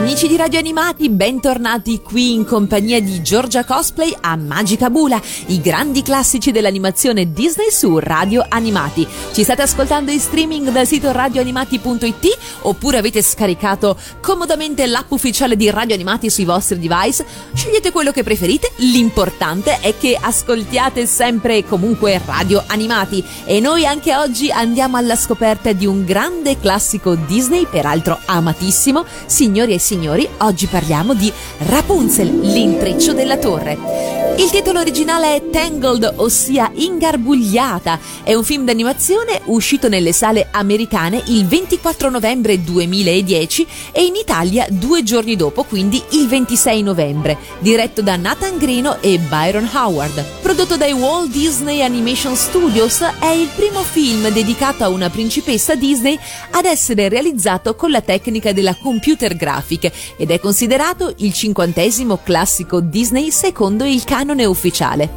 Amici di Radio Animati, bentornati qui in compagnia di Giorgia Cosplay a Magica Bula, i grandi classici dell'animazione Disney su Radio Animati. Ci state ascoltando in streaming dal sito radioanimati.it oppure avete scaricato comodamente l'app ufficiale di Radio Animati sui vostri device? Scegliete quello che preferite, l'importante è che ascoltiate sempre e comunque Radio Animati e noi anche oggi andiamo alla scoperta di un grande classico Disney, peraltro amatissimo, signori e signori signori, oggi parliamo di Rapunzel, l'intreccio della torre. Il titolo originale è Tangled, ossia Ingarbugliata. È un film d'animazione uscito nelle sale americane il 24 novembre 2010 e in Italia due giorni dopo, quindi il 26 novembre, diretto da Nathan Grino e Byron Howard. Prodotto dai Walt Disney Animation Studios, è il primo film dedicato a una principessa Disney ad essere realizzato con la tecnica della computer graphic ed è considerato il cinquantesimo classico Disney secondo il canone canone ufficiale.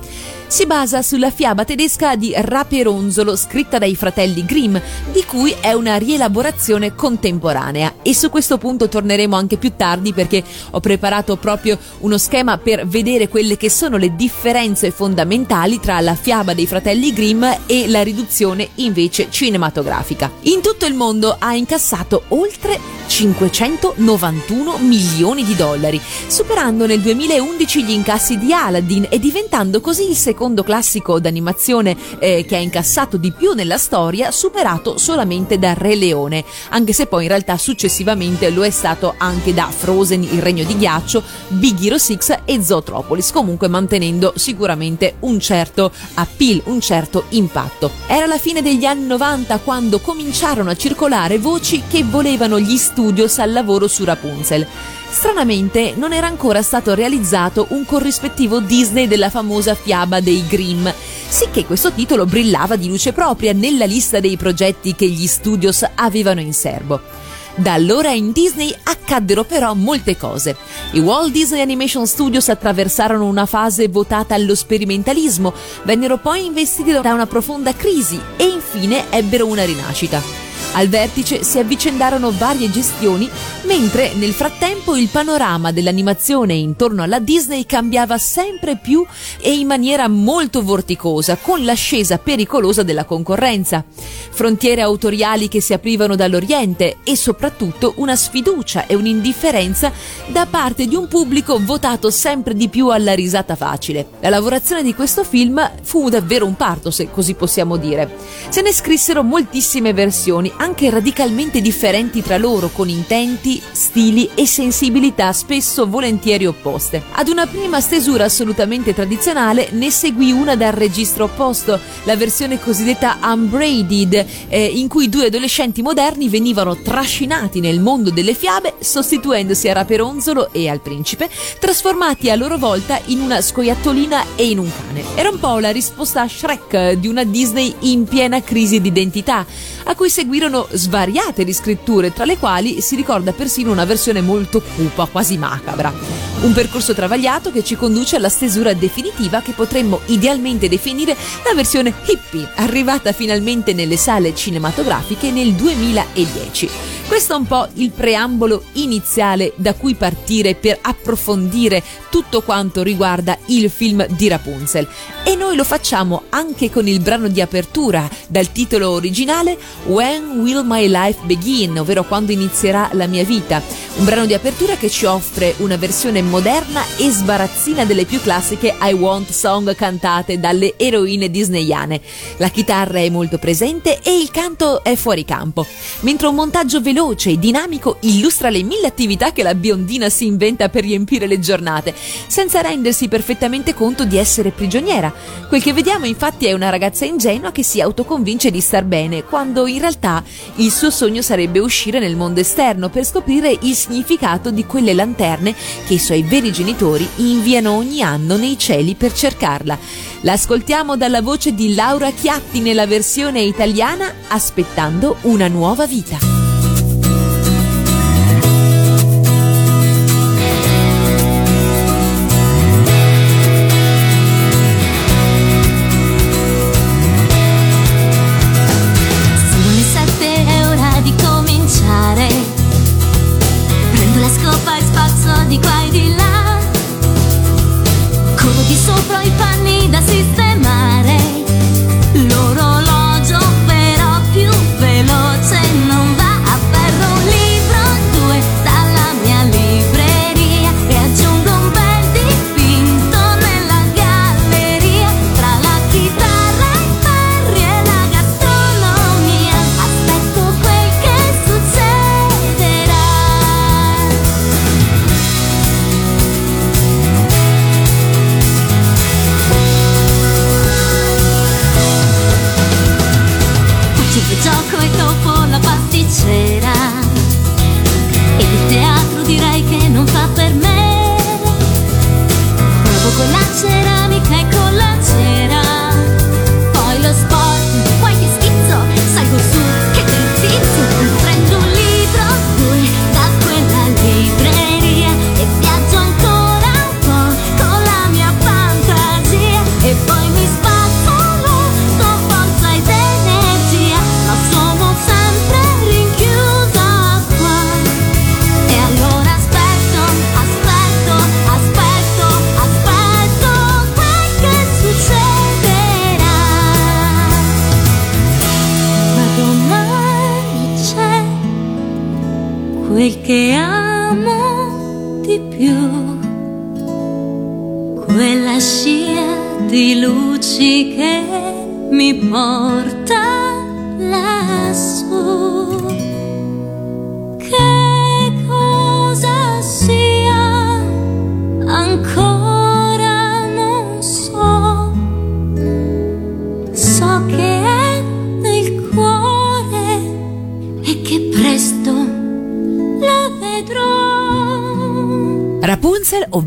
Si basa sulla fiaba tedesca di Raperonzolo scritta dai fratelli Grimm, di cui è una rielaborazione contemporanea e su questo punto torneremo anche più tardi perché ho preparato proprio uno schema per vedere quelle che sono le differenze fondamentali tra la fiaba dei fratelli Grimm e la riduzione invece cinematografica. In tutto il mondo ha incassato oltre 591 milioni di dollari, superando nel 2011 gli incassi di Aladdin e diventando così il secondo classico d'animazione eh, che ha incassato di più nella storia, superato solamente da Re Leone, anche se poi in realtà successivamente lo è stato anche da Frozen, il regno di ghiaccio, Big Hero 6 e Zootropolis, comunque mantenendo sicuramente un certo appeal, un certo impatto. Era la fine degli anni 90 quando cominciarono a circolare voci che volevano gli studios al lavoro su Rapunzel. Stranamente non era ancora stato realizzato un corrispettivo Disney della famosa fiaba dei Grimm, sicché questo titolo brillava di luce propria nella lista dei progetti che gli studios avevano in serbo. Da allora in Disney accaddero però molte cose. I Walt Disney Animation Studios attraversarono una fase votata allo sperimentalismo, vennero poi investiti da una profonda crisi e infine ebbero una rinascita. Al vertice si avvicendarono varie gestioni, mentre nel frattempo il panorama dell'animazione intorno alla Disney cambiava sempre più e in maniera molto vorticosa, con l'ascesa pericolosa della concorrenza. Frontiere autoriali che si aprivano dall'Oriente e soprattutto una sfiducia e un'indifferenza da parte di un pubblico votato sempre di più alla risata facile. La lavorazione di questo film fu davvero un parto, se così possiamo dire. Se ne scrissero moltissime versioni, anche radicalmente differenti tra loro, con intenti, stili e sensibilità spesso volentieri opposte. Ad una prima stesura assolutamente tradizionale ne seguì una dal registro opposto, la versione cosiddetta unbraided, eh, in cui due adolescenti moderni venivano trascinati nel mondo delle fiabe, sostituendosi a Raperonzolo e al principe, trasformati a loro volta in una scoiattolina e in un cane. Era un po' la risposta a Shrek di una Disney in piena crisi di identità, a cui seguirono sono svariate riscritture, tra le quali si ricorda persino una versione molto cupa, quasi macabra. Un percorso travagliato che ci conduce alla stesura definitiva che potremmo idealmente definire la versione hippie, arrivata finalmente nelle sale cinematografiche nel 2010. Questo è un po' il preambolo iniziale da cui partire per approfondire tutto quanto riguarda il film di Rapunzel. E noi lo facciamo anche con il brano di apertura dal titolo originale When Will My Life Begin, ovvero quando inizierà la mia vita. Un brano di apertura che ci offre una versione moderna e sbarazzina delle più classiche I Want song cantate dalle eroine disneyane. La chitarra è molto presente e il canto è fuori campo, mentre un montaggio veloce e dinamico illustra le mille attività che la biondina si inventa per riempire le giornate, senza rendersi perfettamente conto di essere prigioniera. Quel che vediamo infatti è una ragazza ingenua che si autoconvince di star bene, quando in realtà il suo sogno sarebbe uscire nel mondo esterno per scoprire il significato di quelle lanterne che i suoi veri genitori inviano ogni anno nei cieli per cercarla. L'ascoltiamo dalla voce di Laura Chiatti nella versione italiana Aspettando una nuova vita.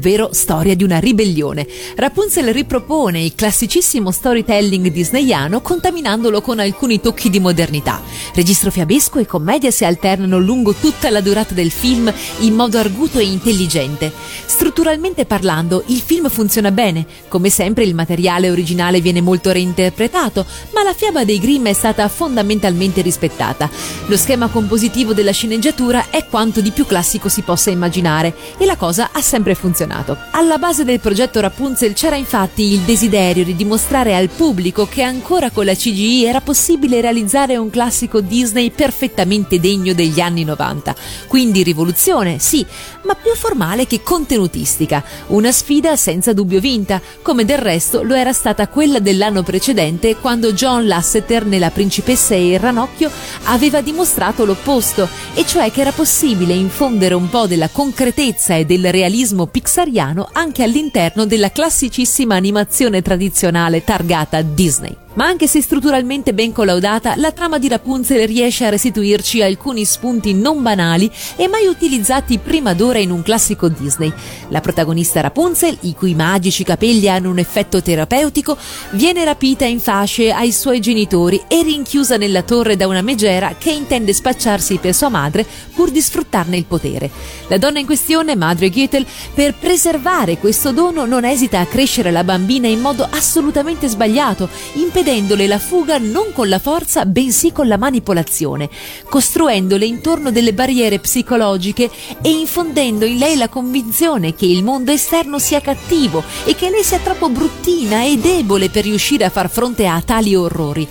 Ovvero storia di una ribellione. Rapunzel ripropone il classicissimo storytelling disneyano contaminandolo con alcuni tocchi di modernità. Registro fiabesco e commedia si alternano lungo tutta la durata del film in modo arguto e intelligente. Strutturalmente parlando, il film funziona bene. Come sempre il materiale originale viene molto reinterpretato, ma la fiaba dei Grimm è stata fondamentalmente rispettata. Lo schema compositivo della sceneggiatura è quanto di più classico si possa immaginare e la cosa ha sempre funzionato. Alla base del progetto Rapunzel c'era infatti il desiderio di dimostrare al pubblico che ancora con la CGI era possibile realizzare un classico Disney perfettamente degno degli anni 90. Quindi rivoluzione, sì, ma più formale che contenutistica. Una sfida senza dubbio vinta, come del resto lo era stata quella dell'anno precedente quando John Lasseter nella Principessa e il Ranocchio aveva dimostrato l'opposto, e cioè che era possibile infondere un po' della concretezza e del realismo pixariano anche all'interno della classicissima animazione tradizionale targata Disney. Ma anche se strutturalmente ben collaudata, la trama di Rapunzel riesce a restituirci alcuni spunti non banali e mai utilizzati prima d'ora in un classico Disney. La protagonista Rapunzel, i cui magici capelli hanno un effetto terapeutico, viene rapita in fasce ai suoi genitori e rinchiusa nella torre da una megera che intende spacciarsi per sua madre pur di sfruttarne il potere. La donna in questione, madre Gretel, per preservare questo dono non esita a crescere la bambina in modo assolutamente sbagliato, impedendo impedendole la fuga non con la forza, bensì con la manipolazione, costruendole intorno delle barriere psicologiche e infondendo in lei la convinzione che il mondo esterno sia cattivo e che lei sia troppo bruttina e debole per riuscire a far fronte a tali orrori.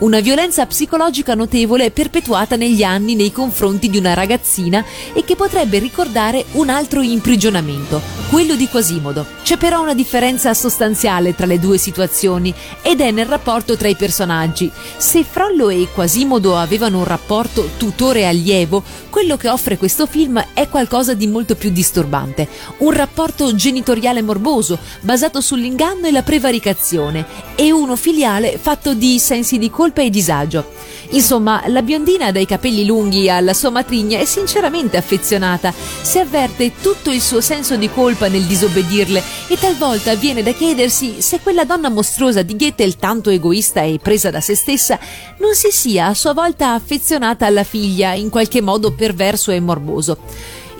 Una violenza psicologica notevole perpetuata negli anni nei confronti di una ragazzina e che potrebbe ricordare un altro imprigionamento, quello di Quasimodo. C'è però una differenza sostanziale tra le due situazioni ed è nel rapporto tra i personaggi. Se Frollo e Quasimodo avevano un rapporto tutore-allievo, quello che offre questo film è qualcosa di molto più disturbante. Un rapporto genitoriale morboso, basato sull'inganno e la prevaricazione, e uno filiale fatto di sensi di colpa colpa e disagio. Insomma, la biondina dai capelli lunghi alla sua matrigna è sinceramente affezionata, si avverte tutto il suo senso di colpa nel disobbedirle e talvolta viene da chiedersi se quella donna mostruosa di Goethe, tanto egoista e presa da se stessa, non si sia a sua volta affezionata alla figlia in qualche modo perverso e morboso.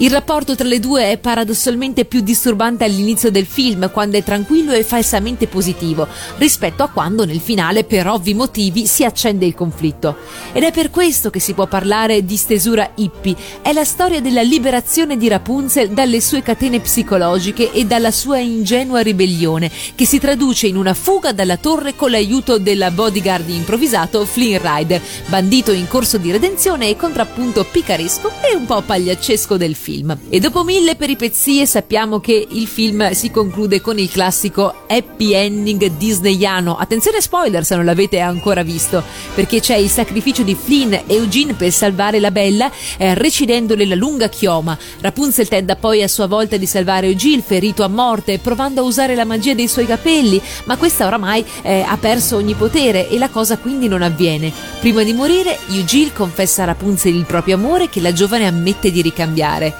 Il rapporto tra le due è paradossalmente più disturbante all'inizio del film, quando è tranquillo e falsamente positivo, rispetto a quando nel finale, per ovvi motivi, si accende il conflitto. Ed è per questo che si può parlare di stesura hippie. È la storia della liberazione di Rapunzel dalle sue catene psicologiche e dalla sua ingenua ribellione, che si traduce in una fuga dalla torre con l'aiuto della bodyguard improvvisato Flynn Rider, bandito in corso di redenzione e contrappunto picaresco e un po' pagliaccesco del film film. E dopo mille peripezie sappiamo che il film si conclude con il classico happy ending disneyano. Attenzione spoiler se non l'avete ancora visto, perché c'è il sacrificio di Flynn e Eugene per salvare la bella, eh, recidendole la lunga chioma. Rapunzel tenta poi a sua volta di salvare Eugene, ferito a morte, provando a usare la magia dei suoi capelli, ma questa oramai eh, ha perso ogni potere e la cosa quindi non avviene. Prima di morire, Eugene confessa a Rapunzel il proprio amore che la giovane ammette di ricambiare.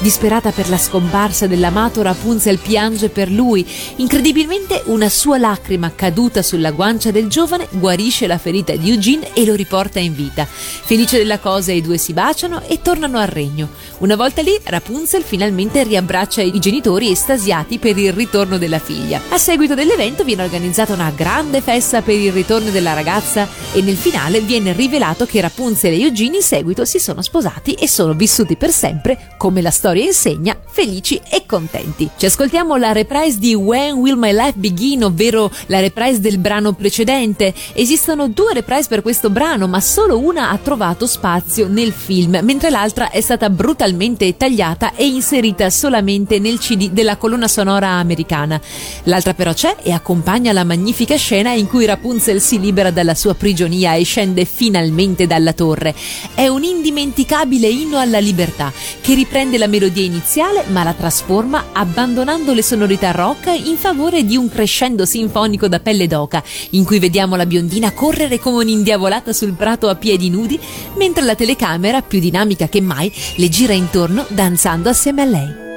Disperata per la scomparsa dell'amato, Rapunzel piange per lui. Incredibilmente una sua lacrima caduta sulla guancia del giovane guarisce la ferita di Eugene e lo riporta in vita. Felice della cosa i due si baciano e tornano al regno. Una volta lì Rapunzel finalmente riabbraccia i genitori estasiati per il ritorno della figlia. A seguito dell'evento viene organizzata una grande festa per il ritorno della ragazza e nel finale viene rivelato che Rapunzel e Eugene in seguito si sono sposati e sono vissuti per sempre come la storia storia insegna, felici e contenti. Ci ascoltiamo la reprise di When Will My Life Begin, ovvero la reprise del brano precedente. Esistono due reprise per questo brano, ma solo una ha trovato spazio nel film, mentre l'altra è stata brutalmente tagliata e inserita solamente nel CD della colonna sonora americana. L'altra però c'è e accompagna la magnifica scena in cui Rapunzel si libera dalla sua prigionia e scende finalmente dalla torre. È un indimenticabile inno alla libertà che riprende la melodia iniziale ma la trasforma abbandonando le sonorità rock in favore di un crescendo sinfonico da pelle d'oca in cui vediamo la biondina correre come un'indiavolata sul prato a piedi nudi mentre la telecamera, più dinamica che mai, le gira intorno danzando assieme a lei.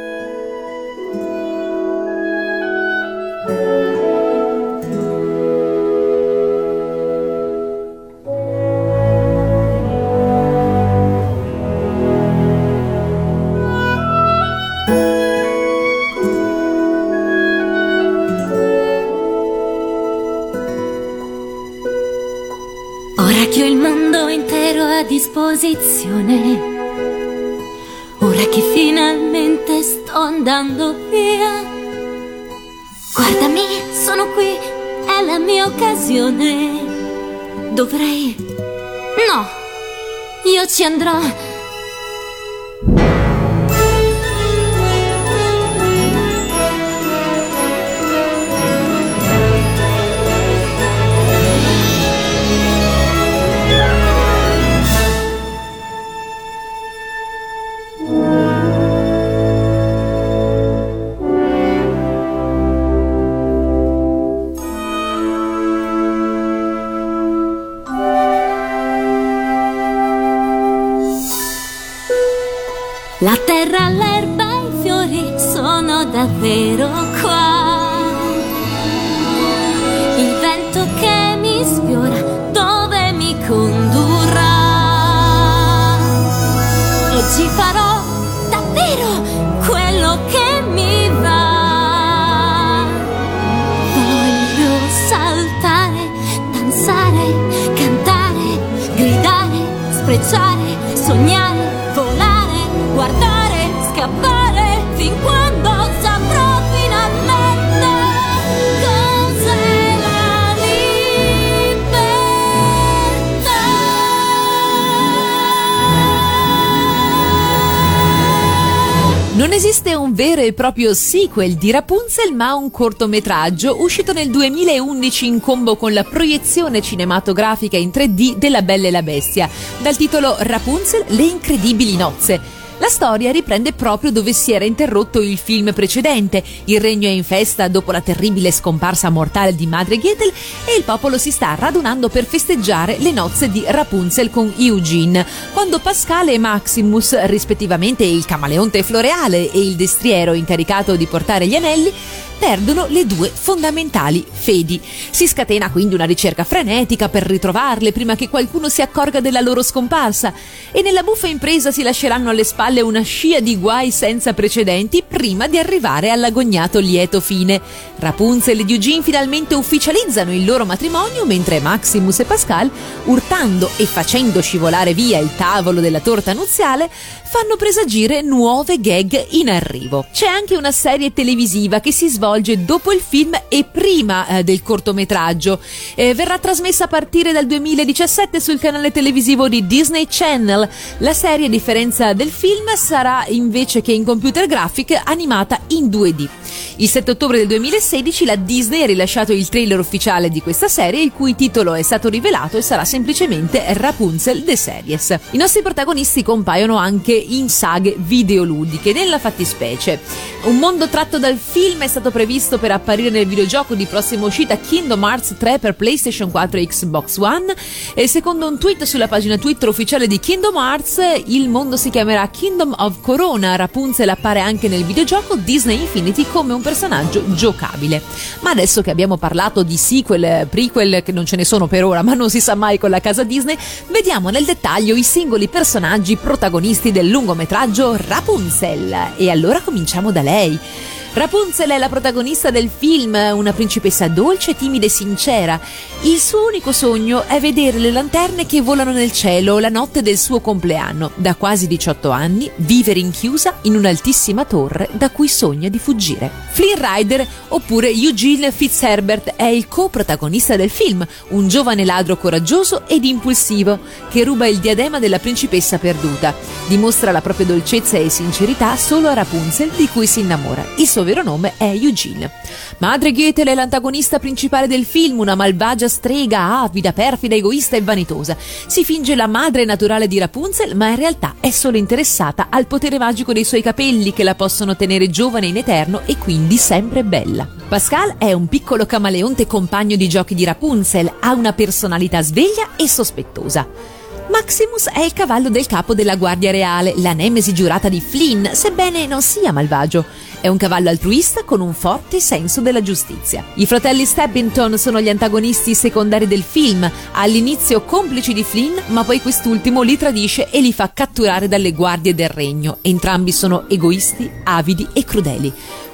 Disposizione. Ora che finalmente sto andando via. Guardami, sono qui, è la mia occasione. Dovrei... No, io ci andrò vero e proprio sequel di Rapunzel, ma un cortometraggio uscito nel 2011 in combo con la proiezione cinematografica in 3D della Bella e la Bestia, dal titolo Rapunzel, le incredibili nozze. La storia riprende proprio dove si era interrotto il film precedente. Il regno è in festa dopo la terribile scomparsa mortale di Madre Gretel e il popolo si sta radunando per festeggiare le nozze di Rapunzel con Eugene, quando Pascale e Maximus, rispettivamente il camaleonte floreale e il destriero incaricato di portare gli anelli, perdono le due fondamentali fedi. Si scatena quindi una ricerca frenetica per ritrovarle prima che qualcuno si accorga della loro scomparsa e nella buffa impresa si lasceranno alle spalle una scia di guai senza precedenti prima di arrivare all'agognato lieto fine. Rapunzel ed Eugene finalmente ufficializzano il loro matrimonio mentre Maximus e Pascal, urtando e facendo scivolare via il tavolo della torta nuziale, fanno presagire nuove gag in arrivo. C'è anche una serie televisiva che si svolge dopo il film e prima eh, del cortometraggio. Eh, verrà trasmessa a partire dal 2017 sul canale televisivo di Disney Channel. La serie, a differenza del film, sarà invece che in computer graphic animata in 2D. Il 7 ottobre del 2016 la Disney ha rilasciato il trailer ufficiale di questa serie, il cui titolo è stato rivelato e sarà semplicemente Rapunzel The Series. I nostri protagonisti compaiono anche in saghe videoludiche, nella fattispecie. Un mondo tratto dal film è stato previsto per apparire nel videogioco di prossima uscita Kingdom Hearts 3 per PlayStation 4 e Xbox One e secondo un tweet sulla pagina Twitter ufficiale di Kingdom Hearts il mondo si chiamerà Kingdom of Corona. Rapunzel appare anche nel videogioco Disney Infinity come un personaggio giocabile. Ma adesso che abbiamo parlato di sequel, prequel, che non ce ne sono per ora, ma non si sa mai con la casa Disney, vediamo nel dettaglio i singoli personaggi protagonisti del lungometraggio Rapunzel. E allora cominciamo da lei. Rapunzel è la protagonista del film, una principessa dolce, timida e sincera. Il suo unico sogno è vedere le lanterne che volano nel cielo la notte del suo compleanno. Da quasi 18 anni, vivere rinchiusa in un'altissima torre da cui sogna di fuggire. Flynn Rider, oppure Eugene Fitzherbert, è il co-protagonista del film, un giovane ladro coraggioso ed impulsivo che ruba il diadema della principessa perduta. Dimostra la propria dolcezza e sincerità solo a Rapunzel, di cui si innamora. Il suo vero nome è Eugene. Madre Goethel è l'antagonista principale del film, una malvagia strega, avida, perfida, egoista e vanitosa. Si finge la madre naturale di Rapunzel, ma in realtà è solo interessata al potere magico dei suoi capelli che la possono tenere giovane in eterno e quindi sempre bella. Pascal è un piccolo camaleonte compagno di giochi di Rapunzel, ha una personalità sveglia e sospettosa. Maximus è il cavallo del capo della Guardia Reale, la nemesi giurata di Flynn, sebbene non sia malvagio. È un cavallo altruista con un forte senso della giustizia. I fratelli Stabbington sono gli antagonisti secondari del film, all'inizio complici di Flynn, ma poi quest'ultimo li tradisce e li fa catturare dalle guardie del regno. Entrambi sono egoisti, avidi e crudeli.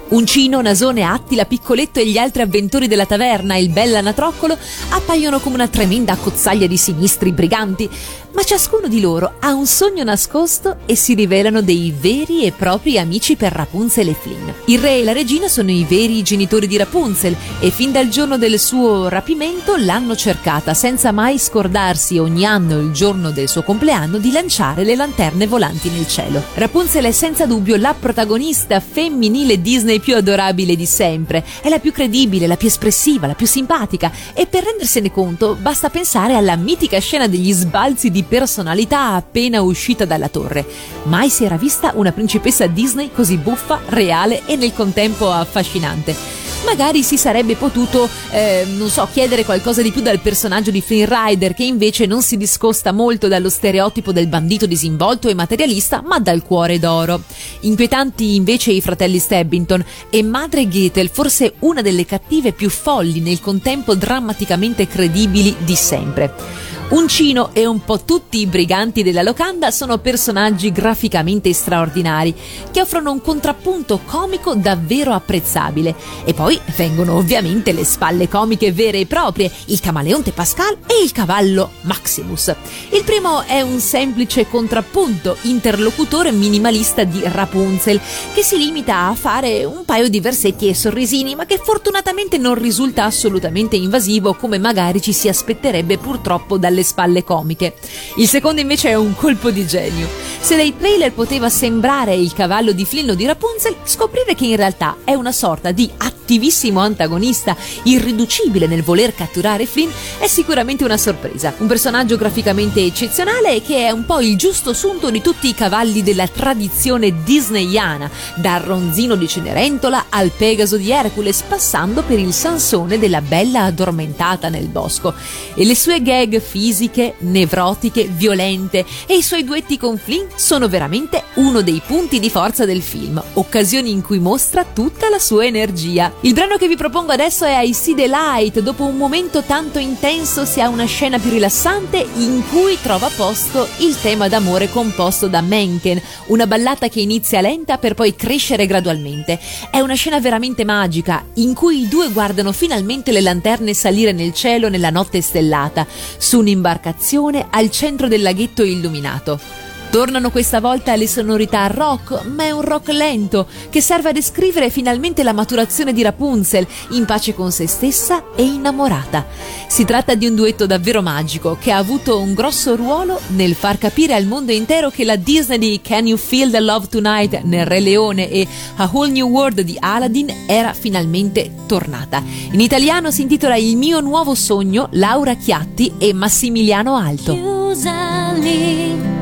Uncino, Nasone, Attila, Piccoletto e gli altri avventori della taverna, il bell'anatroccolo, appaiono come una tremenda accozzaglia di sinistri briganti, ma ciascuno di loro ha un sogno nascosto e si rivelano dei veri e propri amici per Rapunzel e Flynn. Il re e la regina sono i veri genitori di Rapunzel e fin dal giorno del suo rapimento l'hanno cercata senza mai scordarsi ogni anno il giorno del suo compleanno di lanciare le lanterne volanti nel cielo. Rapunzel è senza dubbio la protagonista femminile Disney più adorabile di sempre, è la più credibile, la più espressiva, la più simpatica e per rendersene conto basta pensare alla mitica scena degli sbalzi di personalità appena uscita dalla torre. Mai si era vista una principessa Disney così buffa, reale e nel contempo affascinante magari si sarebbe potuto, eh, non so, chiedere qualcosa di più dal personaggio di Flynn Rider, che invece non si discosta molto dallo stereotipo del bandito disinvolto e materialista, ma dal cuore d'oro. Inquietanti invece i fratelli Stabbington e madre Goethel, forse una delle cattive più folli, nel contempo drammaticamente credibili di sempre. Uncino e un po' tutti i briganti della locanda sono personaggi graficamente straordinari che offrono un contrappunto comico davvero apprezzabile. E poi vengono ovviamente le spalle comiche vere e proprie, il camaleonte Pascal e il cavallo Maximus. Il primo è un semplice contrappunto, interlocutore minimalista di Rapunzel, che si limita a fare un paio di versetti e sorrisini, ma che fortunatamente non risulta assolutamente invasivo come magari ci si aspetterebbe purtroppo dalle alle spalle comiche. Il secondo invece è un colpo di genio. Se dai trailer poteva sembrare il cavallo di Flynn o di Rapunzel, scoprire che in realtà è una sorta di attivissimo antagonista, irriducibile nel voler catturare Flynn, è sicuramente una sorpresa. Un personaggio graficamente eccezionale che è un po' il giusto sunto di tutti i cavalli della tradizione disneyana, dal ronzino di Cenerentola al Pegaso di Hercules, passando per il Sansone della bella addormentata nel bosco. E le sue gag fisiche fisiche, nevrotiche, violente e i suoi duetti con Flynn sono veramente uno dei punti di forza del film, occasioni in cui mostra tutta la sua energia. Il brano che vi propongo adesso è I See the Light, dopo un momento tanto intenso si ha una scena più rilassante in cui trova posto il tema d'amore composto da Menken, una ballata che inizia lenta per poi crescere gradualmente. È una scena veramente magica in cui i due guardano finalmente le lanterne salire nel cielo nella notte stellata, su un un'imbarcazione al centro del laghetto illuminato. Tornano questa volta le sonorità rock, ma è un rock lento che serve a descrivere finalmente la maturazione di Rapunzel, in pace con se stessa e innamorata. Si tratta di un duetto davvero magico che ha avuto un grosso ruolo nel far capire al mondo intero che la Disney di Can You Feel the Love Tonight nel Re Leone e A Whole New World di Aladdin era finalmente tornata. In italiano si intitola Il mio nuovo sogno, Laura Chiatti e Massimiliano Alto. Chiusa lì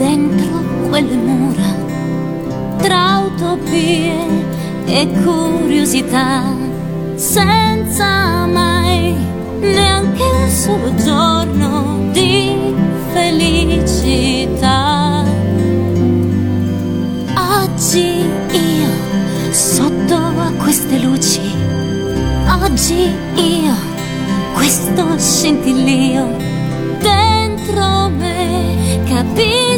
dentro quelle mura, tra utopie e curiosità, senza mai neanche un solo giorno di felicità. Oggi io, sotto a queste luci, oggi io, questo scintillio dentro me capisco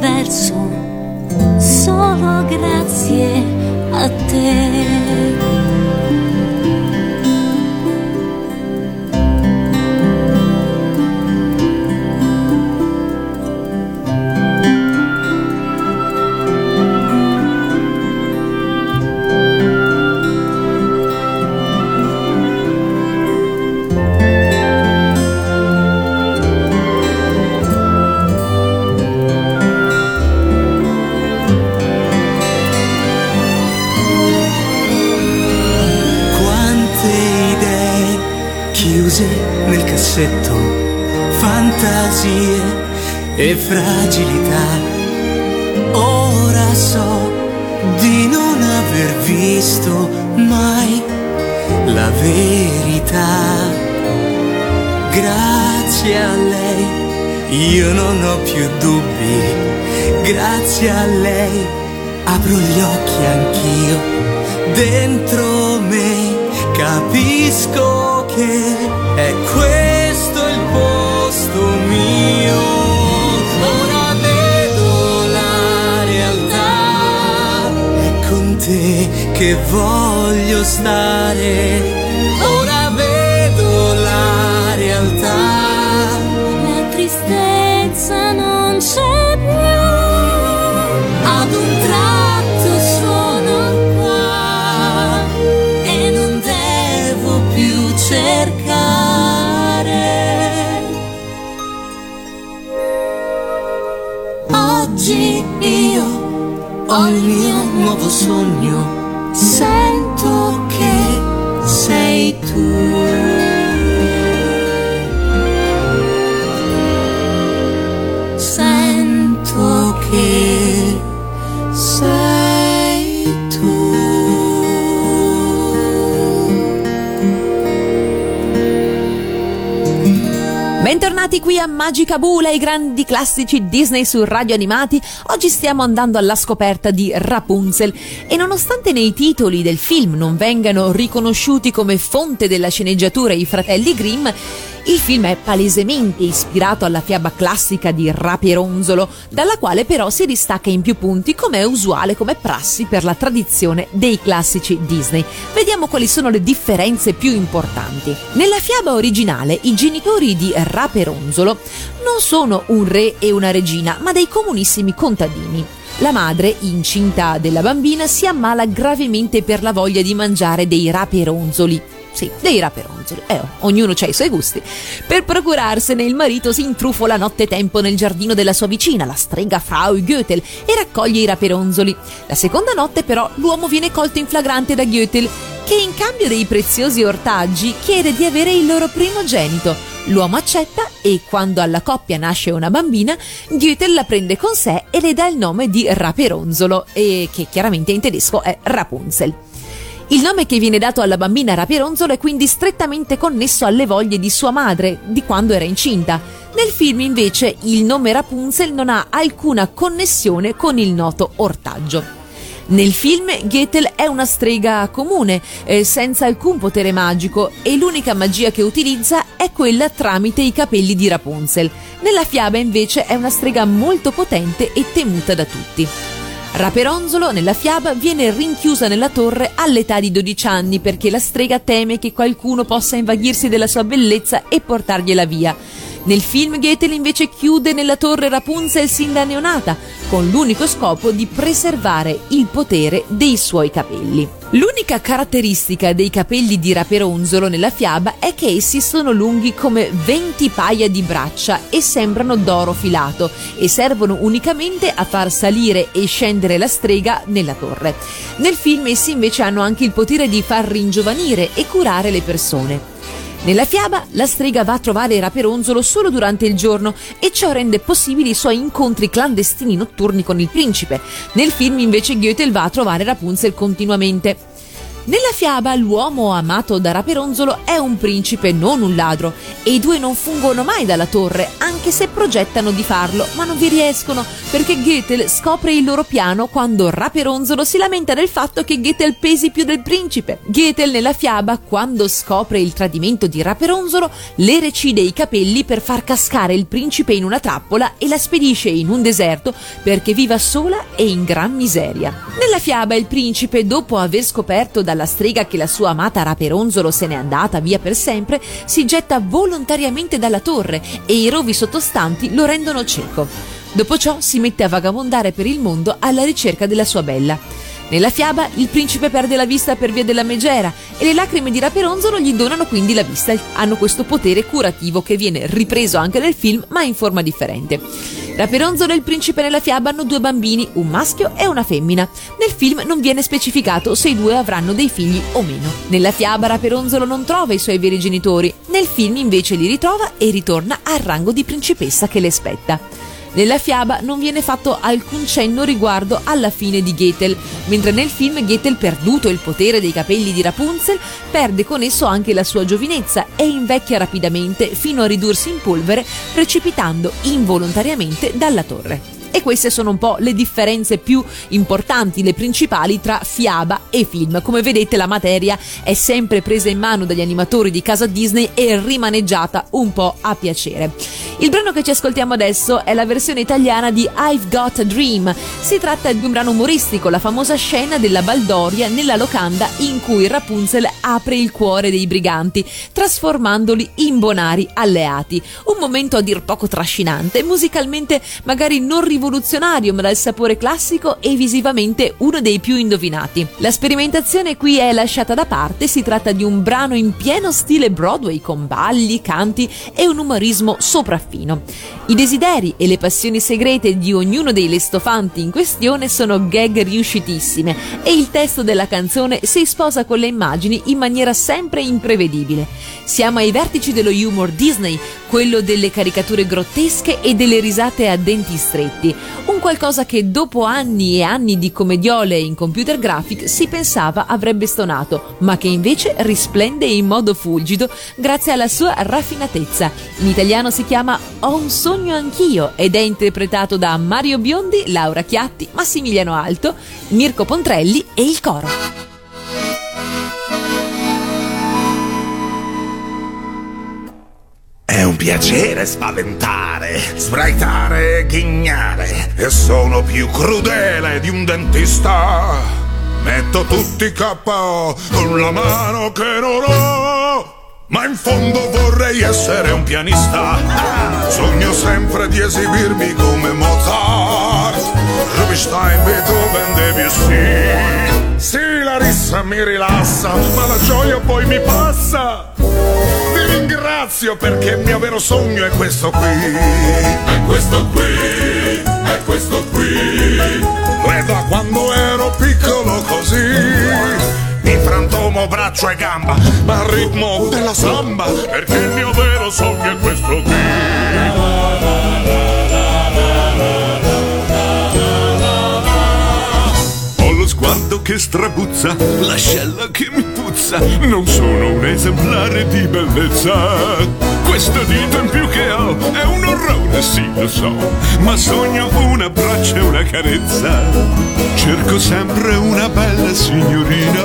così La tristezza non c'è più. Ad un tratto sono qua e non devo più cercare. Oggi io ho il mio nuovo sogno. Sento Bentornati qui a Magica Bula, i grandi classici Disney su radio animati. Oggi stiamo andando alla scoperta di Rapunzel e nonostante nei titoli del film non vengano riconosciuti come fonte della sceneggiatura i fratelli Grimm, il film è palesemente ispirato alla fiaba classica di Rapironzolo, dalla quale però si distacca in più punti come è usuale come prassi per la tradizione dei classici Disney. Vediamo quali sono le differenze più importanti. Nella fiaba originale i genitori di Raperonzolo non sono un re e una regina, ma dei comunissimi contadini. La madre, incinta della bambina, si ammala gravemente per la voglia di mangiare dei raperonzoli. Sì, dei raperonzoli. Eh, ognuno ha i suoi gusti. Per procurarsene, il marito si intrufola nottetempo nel giardino della sua vicina, la strega Frau Goethel, e raccoglie i raperonzoli. La seconda notte, però, l'uomo viene colto in flagrante da Goethel, che in cambio dei preziosi ortaggi chiede di avere il loro primogenito. L'uomo accetta e quando alla coppia nasce una bambina, Goethel la prende con sé e le dà il nome di Raperonzolo, che chiaramente in tedesco è Rapunzel. Il nome che viene dato alla bambina Raperonzolo è quindi strettamente connesso alle voglie di sua madre, di quando era incinta. Nel film invece il nome Rapunzel non ha alcuna connessione con il noto ortaggio. Nel film Goethel è una strega comune, eh, senza alcun potere magico e l'unica magia che utilizza è quella tramite i capelli di Rapunzel. Nella fiaba invece è una strega molto potente e temuta da tutti. Raperonzolo nella fiaba viene rinchiusa nella torre all'età di 12 anni perché la strega teme che qualcuno possa invaghirsi della sua bellezza e portargliela via. Nel film Goethel invece chiude nella torre Rapunzel sin da neonata, con l'unico scopo di preservare il potere dei suoi capelli. L'unica caratteristica dei capelli di Raperonzolo nella fiaba è che essi sono lunghi come 20 paia di braccia e sembrano d'oro filato e servono unicamente a far salire e scendere la strega nella torre. Nel film essi invece hanno anche il potere di far ringiovanire e curare le persone. Nella fiaba la strega va a trovare Raperonzolo solo durante il giorno e ciò rende possibili i suoi incontri clandestini notturni con il principe. Nel film invece Goethel va a trovare Rapunzel continuamente. Nella fiaba l'uomo amato da Raperonzolo è un principe, non un ladro, e i due non fungono mai dalla torre, anche se progettano di farlo, ma non vi riescono, perché Goethel scopre il loro piano quando Raperonzolo si lamenta del fatto che Goethel pesi più del principe. Goethel nella fiaba, quando scopre il tradimento di Raperonzolo, le recide i capelli per far cascare il principe in una trappola e la spedisce in un deserto perché viva sola e in gran miseria. Nella fiaba il principe, dopo aver scoperto dalla strega che la sua amata Raperonzolo se n'è andata via per sempre, si getta volontariamente dalla torre e i rovi sottostanti lo rendono cieco. Dopo ciò si mette a vagabondare per il mondo alla ricerca della sua bella. Nella fiaba il principe perde la vista per via della megera e le lacrime di Raperonzolo gli donano quindi la vista. Hanno questo potere curativo che viene ripreso anche nel film ma in forma differente. Raperonzolo e il principe nella fiaba hanno due bambini, un maschio e una femmina. Nel film non viene specificato se i due avranno dei figli o meno. Nella fiaba Raperonzolo non trova i suoi veri genitori, nel film invece li ritrova e ritorna al rango di principessa che le spetta. Nella fiaba non viene fatto alcun cenno riguardo alla fine di Goethel, mentre nel film Goethel, perduto il potere dei capelli di Rapunzel, perde con esso anche la sua giovinezza e invecchia rapidamente fino a ridursi in polvere, precipitando involontariamente dalla torre. E queste sono un po' le differenze più importanti, le principali tra fiaba e film. Come vedete la materia è sempre presa in mano dagli animatori di casa Disney e rimaneggiata un po' a piacere. Il brano che ci ascoltiamo adesso è la versione italiana di I've Got a Dream. Si tratta di un brano umoristico, la famosa scena della Baldoria nella locanda in cui Rapunzel apre il cuore dei briganti, trasformandoli in bonari alleati. Un momento a dir poco trascinante, musicalmente magari non rivoluzionario ma dal sapore classico e visivamente uno dei più indovinati. La sperimentazione qui è lasciata da parte, si tratta di un brano in pieno stile Broadway con balli, canti e un umorismo sopraffino. I desideri e le passioni segrete di ognuno dei lestofanti in questione sono gag riuscitissime e il testo della canzone si sposa con le immagini in maniera sempre imprevedibile. Siamo ai vertici dello humor Disney, quello delle caricature grottesche e delle risate a denti stretti, un qualcosa che dopo anni e anni di commediole in computer graphic si pensava avrebbe stonato, ma che invece risplende in modo fulgido grazie alla sua raffinatezza. In italiano si chiama Ho un sogno anch'io ed è interpretato da Mario Biondi, Laura Chiatti, Massimiliano Alto, Mirko Pontrelli e il coro. Piacere spaventare, sbraitare e ghignare. E sono più crudele di un dentista. Metto tutti KO con la mano che non ho. Ma in fondo vorrei essere un pianista. Sogno sempre di esibirmi come Mozart, Rubinstein, Beethoven, Debussy. Sì, la rissa mi rilassa, ma la gioia poi mi passa. Ringrazio perché il mio vero sogno è questo qui. È questo qui, è questo qui. E da quando ero piccolo così. Mi frantumo braccio e gamba, ma al ritmo della samba, perché il mio vero sogno è questo qui. Ho lo sguardo che strabuzza, l'ascella che mi puzza, non sono un esemplare di bellezza. Questo dito in più che ho è un orrore, sì lo so, ma sogno un abbraccio e una carezza. Cerco sempre una bella signorina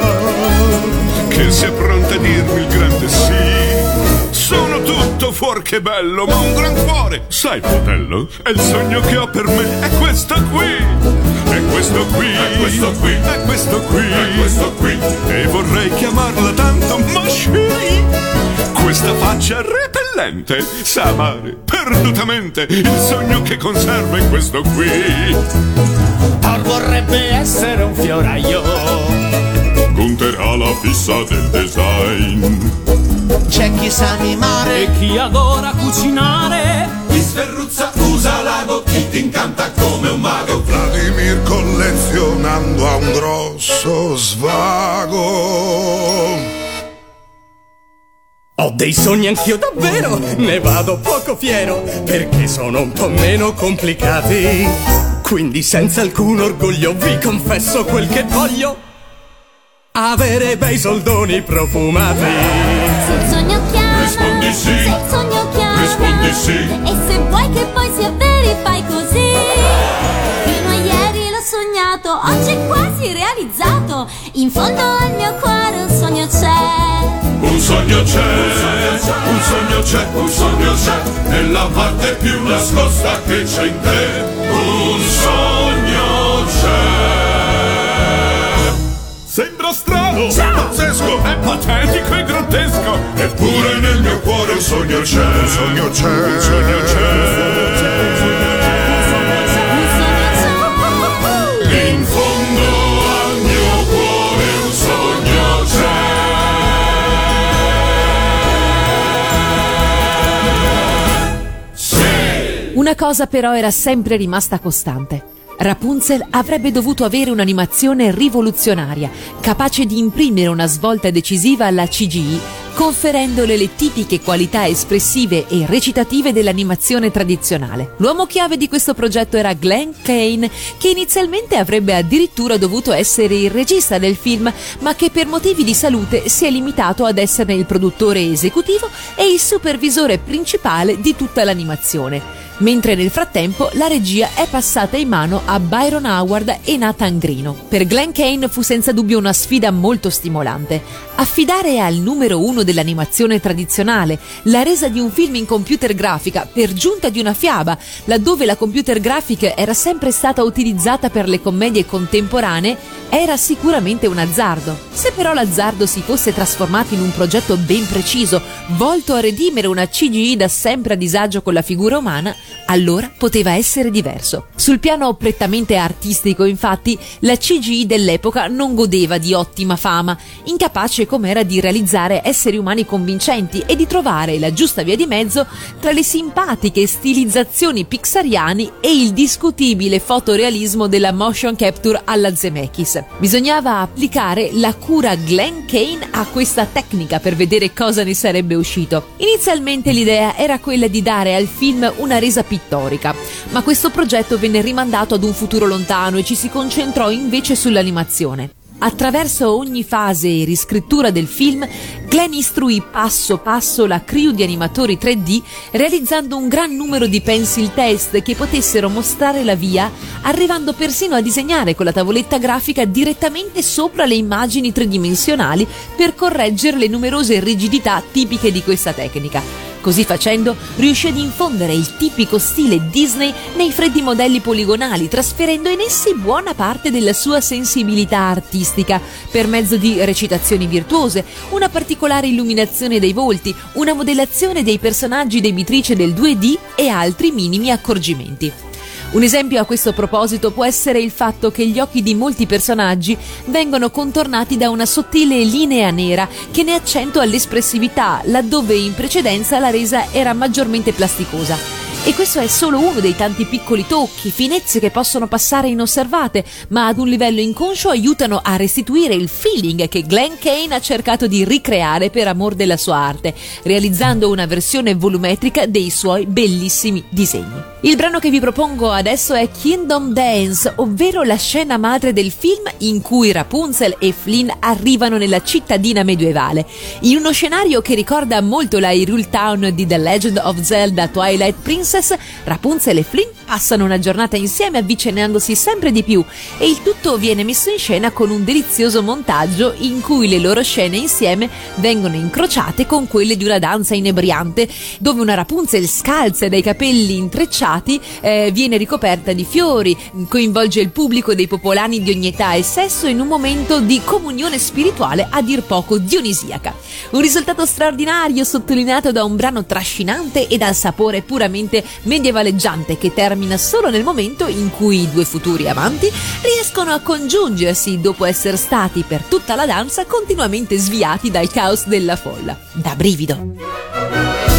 che sia pronta a dirmi il grande sì. Sono tutto fuorché bello, ma un gran cuore, sai fratello, è il sogno che ho per me, è questo qui. È questo qui, è questo qui, è questo qui, è questo qui. E vorrei chiamarla tanto Moshi. Questa faccia repellente sa amare perdutamente il sogno che conserva è questo qui. Thor vorrebbe essere un fioraio. Gunther ha la fissa del design. C'è chi sa mimare E chi adora cucinare. Ti sferruzza, usa l'ago, chi ti incanta come un mago. Vladimir collezionando ha un grosso svago. Ho dei sogni anch'io davvero, ne vado poco fiero, perché sono un po' meno complicati. Quindi senza alcun orgoglio vi confesso quel che voglio. avere bei soldoni profumati. Se il sogno chiama, Rispondi sì. Rispondi sì. E se vuoi che poi sia veri fai così. Fino a ieri l'ho sognato, oggi è quasi realizzato. In fondo al mio cuore un sogno c'è. Un sogno c'è, un sogno c'è, un sogno c'è, nella parte più nascosta che c'è in te. Un sogno c'è. Sembra strano, Pazzesco, è patetico e grottesco. eppure nel mio cuore un sogno c'è. Un sogno c'è, un sogno Un sogno c'è. In fondo al mio cuore un sogno c'è. Una cosa però era sempre rimasta costante. Rapunzel avrebbe dovuto avere un'animazione rivoluzionaria, capace di imprimere una svolta decisiva alla CGI, conferendole le tipiche qualità espressive e recitative dell'animazione tradizionale. L'uomo chiave di questo progetto era Glenn Kane, che inizialmente avrebbe addirittura dovuto essere il regista del film, ma che per motivi di salute si è limitato ad esserne il produttore esecutivo e il supervisore principale di tutta l'animazione mentre nel frattempo la regia è passata in mano a Byron Howard e Nathan Grino. Per Glenn Kane fu senza dubbio una sfida molto stimolante. Affidare al numero uno dell'animazione tradizionale la resa di un film in computer grafica per giunta di una fiaba, laddove la computer graphic era sempre stata utilizzata per le commedie contemporanee, era sicuramente un azzardo. Se però l'azzardo si fosse trasformato in un progetto ben preciso, volto a redimere una CGI da sempre a disagio con la figura umana, allora poteva essere diverso. Sul piano prettamente artistico, infatti, la CGI dell'epoca non godeva di ottima fama, incapace com'era di realizzare esseri umani convincenti e di trovare la giusta via di mezzo tra le simpatiche stilizzazioni pixariani e il discutibile fotorealismo della motion capture alla Zemeckis. Bisognava applicare la cura Glenn Kane a questa tecnica per vedere cosa ne sarebbe uscito. Inizialmente l'idea era quella di dare al film una resa pittorica, ma questo progetto venne rimandato ad un futuro lontano e ci si concentrò invece sull'animazione. Attraverso ogni fase e riscrittura del film, Glenn istruì passo passo la crew di animatori 3D, realizzando un gran numero di pencil test che potessero mostrare la via, arrivando persino a disegnare con la tavoletta grafica direttamente sopra le immagini tridimensionali per correggere le numerose rigidità tipiche di questa tecnica. Così facendo riuscì ad infondere il tipico stile Disney nei freddi modelli poligonali, trasferendo in essi buona parte della sua sensibilità artistica per mezzo di recitazioni virtuose, una particolare illuminazione dei volti, una modellazione dei personaggi debitrice del 2D e altri minimi accorgimenti. Un esempio a questo proposito può essere il fatto che gli occhi di molti personaggi vengono contornati da una sottile linea nera che ne accentua l'espressività, laddove in precedenza la resa era maggiormente plasticosa. E questo è solo uno dei tanti piccoli tocchi, finezze che possono passare inosservate, ma ad un livello inconscio aiutano a restituire il feeling che Glenn Kane ha cercato di ricreare per amor della sua arte, realizzando una versione volumetrica dei suoi bellissimi disegni. Il brano che vi propongo adesso è Kingdom Dance, ovvero la scena madre del film in cui Rapunzel e Flynn arrivano nella cittadina medievale, in uno scenario che ricorda molto la Hyrule Town di The Legend of Zelda Twilight Princess Rapunzel e Flynn passano una giornata insieme avvicinandosi sempre di più e il tutto viene messo in scena con un delizioso montaggio in cui le loro scene insieme vengono incrociate con quelle di una danza inebriante dove una Rapunzel scalza dai capelli intrecciati eh, viene ricoperta di fiori, coinvolge il pubblico dei popolani di ogni età e sesso in un momento di comunione spirituale a dir poco dionisiaca. Un risultato straordinario sottolineato da un brano trascinante e dal sapore puramente medievaleggiante che termina solo nel momento in cui i due futuri amanti riescono a congiungersi dopo essere stati per tutta la danza continuamente sviati dal caos della folla. Da brivido.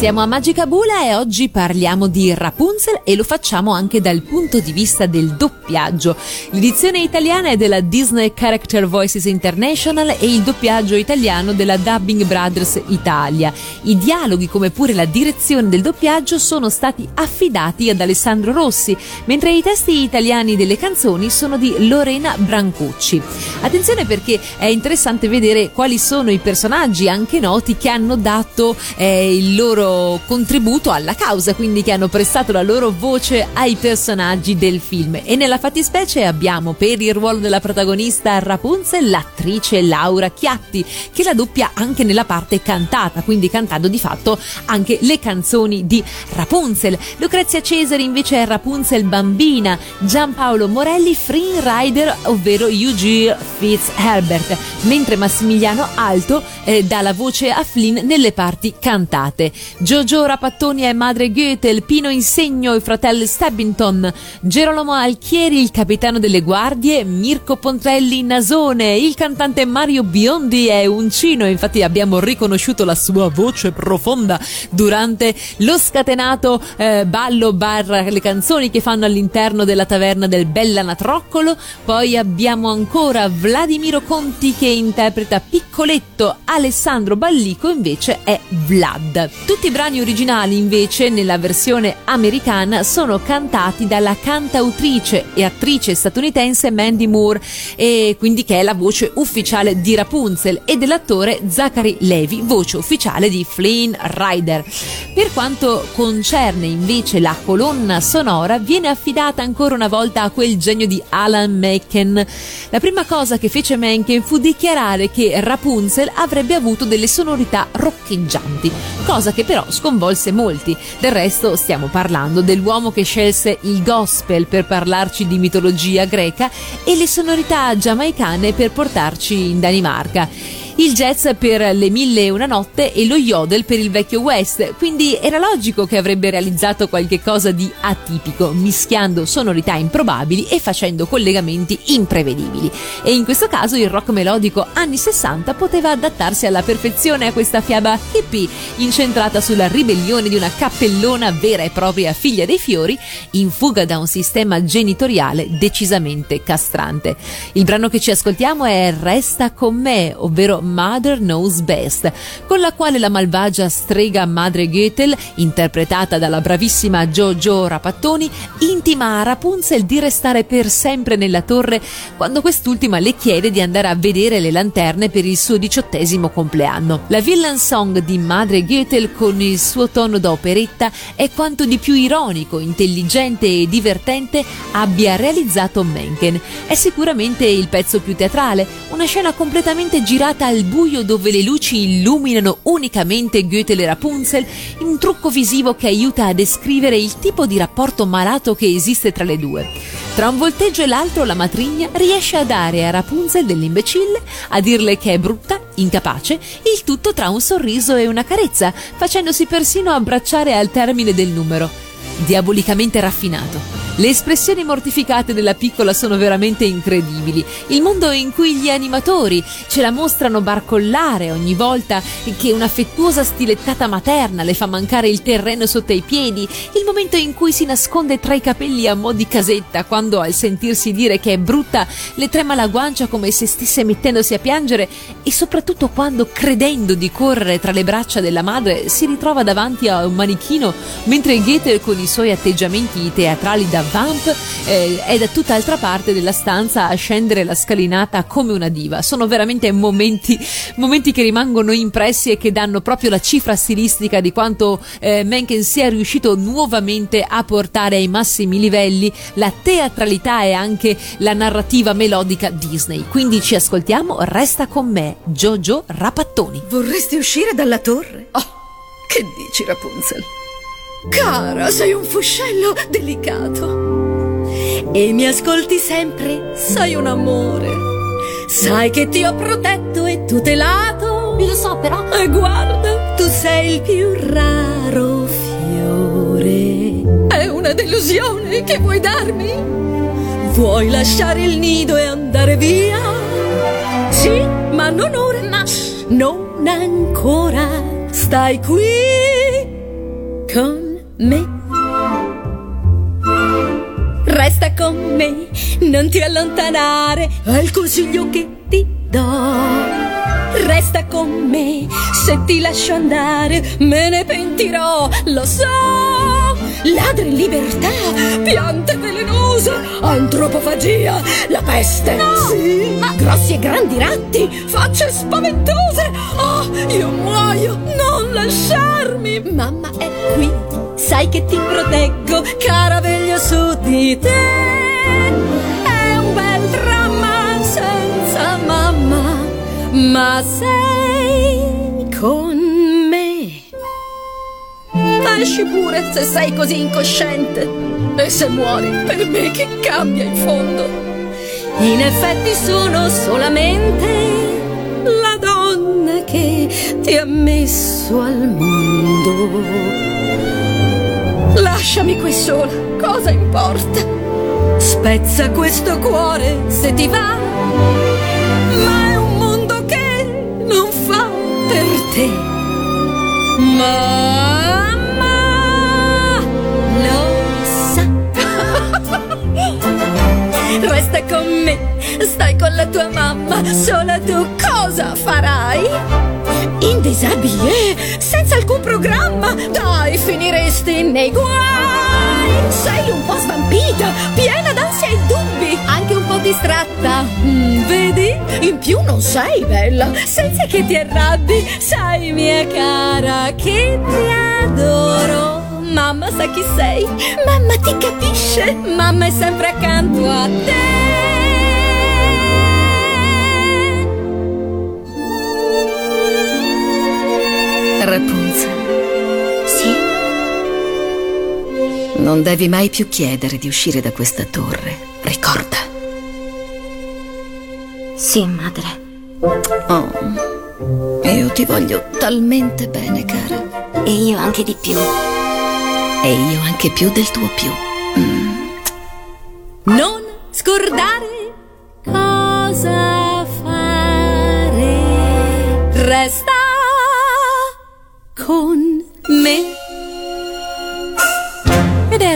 Siamo a Magica Bula e oggi parliamo di Rapunzel e lo facciamo anche dal punto di vista del doppiaggio. L'edizione italiana è della Disney Character Voices International e il doppiaggio italiano della Dubbing Brothers Italia. I dialoghi come pure la direzione del doppiaggio sono stati affidati ad Alessandro Rossi, mentre i testi italiani delle canzoni sono di Lorena Brancucci. Attenzione perché è interessante vedere quali sono i personaggi anche noti che hanno dato eh, il loro contributo alla causa, quindi che hanno prestato la loro voce ai personaggi del film. E nella fattispecie abbiamo per il ruolo della protagonista Rapunzel l'attrice Laura Chiatti, che la doppia anche nella parte cantata, quindi cantando di fatto anche le canzoni di Rapunzel. Lucrezia Cesari invece è Rapunzel bambina, Giampaolo Morelli Free Rider, ovvero Eugene Fitzherbert, mentre Massimiliano Alto eh, dà la voce a Flynn nelle parti cantate. Giorgio Rapattoni è madre Goethe, Pino Insegno i fratelli Stabbington, Gerolamo Alchieri il capitano delle guardie, Mirko Pontrelli Nasone, il cantante Mario Biondi è Uncino, infatti abbiamo riconosciuto la sua voce profonda durante lo scatenato eh, ballo barra le canzoni che fanno all'interno della taverna del Bellanatroccolo, poi abbiamo ancora Vladimiro Conti che interpreta Piccoletto, Alessandro Ballico invece è Vlad. Tutti i brani originali invece nella versione americana sono cantati dalla cantautrice e attrice statunitense Mandy Moore quindi che è la voce ufficiale di Rapunzel e dell'attore Zachary Levi, voce ufficiale di Flynn Rider. Per quanto concerne invece la colonna sonora viene affidata ancora una volta a quel genio di Alan Menken. La prima cosa che fece Menken fu dichiarare che Rapunzel avrebbe avuto delle sonorità roccheggianti, cosa che però però sconvolse molti. Del resto stiamo parlando dell'uomo che scelse il gospel per parlarci di mitologia greca e le sonorità giamaicane per portarci in Danimarca il jazz per Le Mille e una notte e lo yodel per il vecchio West, quindi era logico che avrebbe realizzato qualche cosa di atipico, mischiando sonorità improbabili e facendo collegamenti imprevedibili. E in questo caso il rock melodico anni 60 poteva adattarsi alla perfezione a questa fiaba hippie, incentrata sulla ribellione di una cappellona vera e propria figlia dei fiori, in fuga da un sistema genitoriale decisamente castrante. Il brano che ci ascoltiamo è Resta con me, ovvero Mother Knows Best, con la quale la malvagia strega madre Goethel, interpretata dalla bravissima Jojo Rapattoni, intima a Rapunzel di restare per sempre nella torre quando quest'ultima le chiede di andare a vedere le lanterne per il suo diciottesimo compleanno. La villain song di madre Goethel con il suo tono da operetta è quanto di più ironico, intelligente e divertente abbia realizzato Mencken. È sicuramente il pezzo più teatrale, una scena completamente girata al buio dove le luci illuminano unicamente Goethe e Rapunzel, un trucco visivo che aiuta a descrivere il tipo di rapporto malato che esiste tra le due. Tra un volteggio e l'altro la matrigna riesce a dare a Rapunzel dell'imbecille, a dirle che è brutta, incapace, il tutto tra un sorriso e una carezza, facendosi persino abbracciare al termine del numero. Diabolicamente raffinato. Le espressioni mortificate della piccola sono veramente incredibili. Il mondo in cui gli animatori ce la mostrano barcollare ogni volta che un'affettuosa stilettata materna le fa mancare il terreno sotto i piedi, il momento in cui si nasconde tra i capelli a mo' di casetta quando al sentirsi dire che è brutta le trema la guancia come se stesse mettendosi a piangere e soprattutto quando credendo di correre tra le braccia della madre si ritrova davanti a un manichino mentre Goethe con i suoi atteggiamenti teatrali da Vamp eh, è da tutt'altra parte della stanza a scendere la scalinata come una diva. Sono veramente momenti, momenti che rimangono impressi e che danno proprio la cifra stilistica di quanto eh, Mencken sia riuscito nuovamente a portare ai massimi livelli la teatralità e anche la narrativa melodica Disney. Quindi ci ascoltiamo Resta con me, Jojo Rapattoni. Vorresti uscire dalla torre? Oh, che dici Rapunzel? Cara, sei un fuscello delicato. E mi ascolti sempre, sei un amore. Sai che ti ho protetto e tutelato. Lo so però. E guarda, tu sei il più raro fiore. È una delusione che vuoi darmi? Vuoi lasciare il nido e andare via? Sì, ma non ora. Ma Non ancora. Stai qui con me. Resta con me, non ti allontanare, è il consiglio che ti do. Resta con me, se ti lascio andare, me ne pentirò, lo so. Ladri in libertà, piante velenose, antropofagia, la peste. No, sì, ma- grossi e grandi ratti, facce spaventose. Oh, io muoio, non lasciarmi. Mamma è qui, sai che ti proteggo, cara veglio su di te. È un bel dramma senza mamma, ma sei con me. Esci pure se sei così incosciente. E se muori, per me che cambia in fondo? In effetti sono solamente la donna che ti ha messo al mondo. Lasciami qui sola, cosa importa? Spezza questo cuore se ti va, ma è un mondo che non fa per te. Mamma lo sa. Resta con me, stai con la tua mamma, sola tu cosa farai? In disabile, senza alcun programma, finiresti nei guai. Sei un po' svampita, piena d'ansia e dubbi, anche un po' distratta. Mm, vedi? In più non sei bella, senza che ti arrabbi, sai mia cara che ti adoro. Mamma sa chi sei, mamma ti capisce, mamma è sempre accanto a te. Rapunzel. Non devi mai più chiedere di uscire da questa torre. Ricorda. sì, madre. Oh, io ti voglio talmente bene, cara. E io anche di più. E io anche più del tuo più. Mm. Non scordare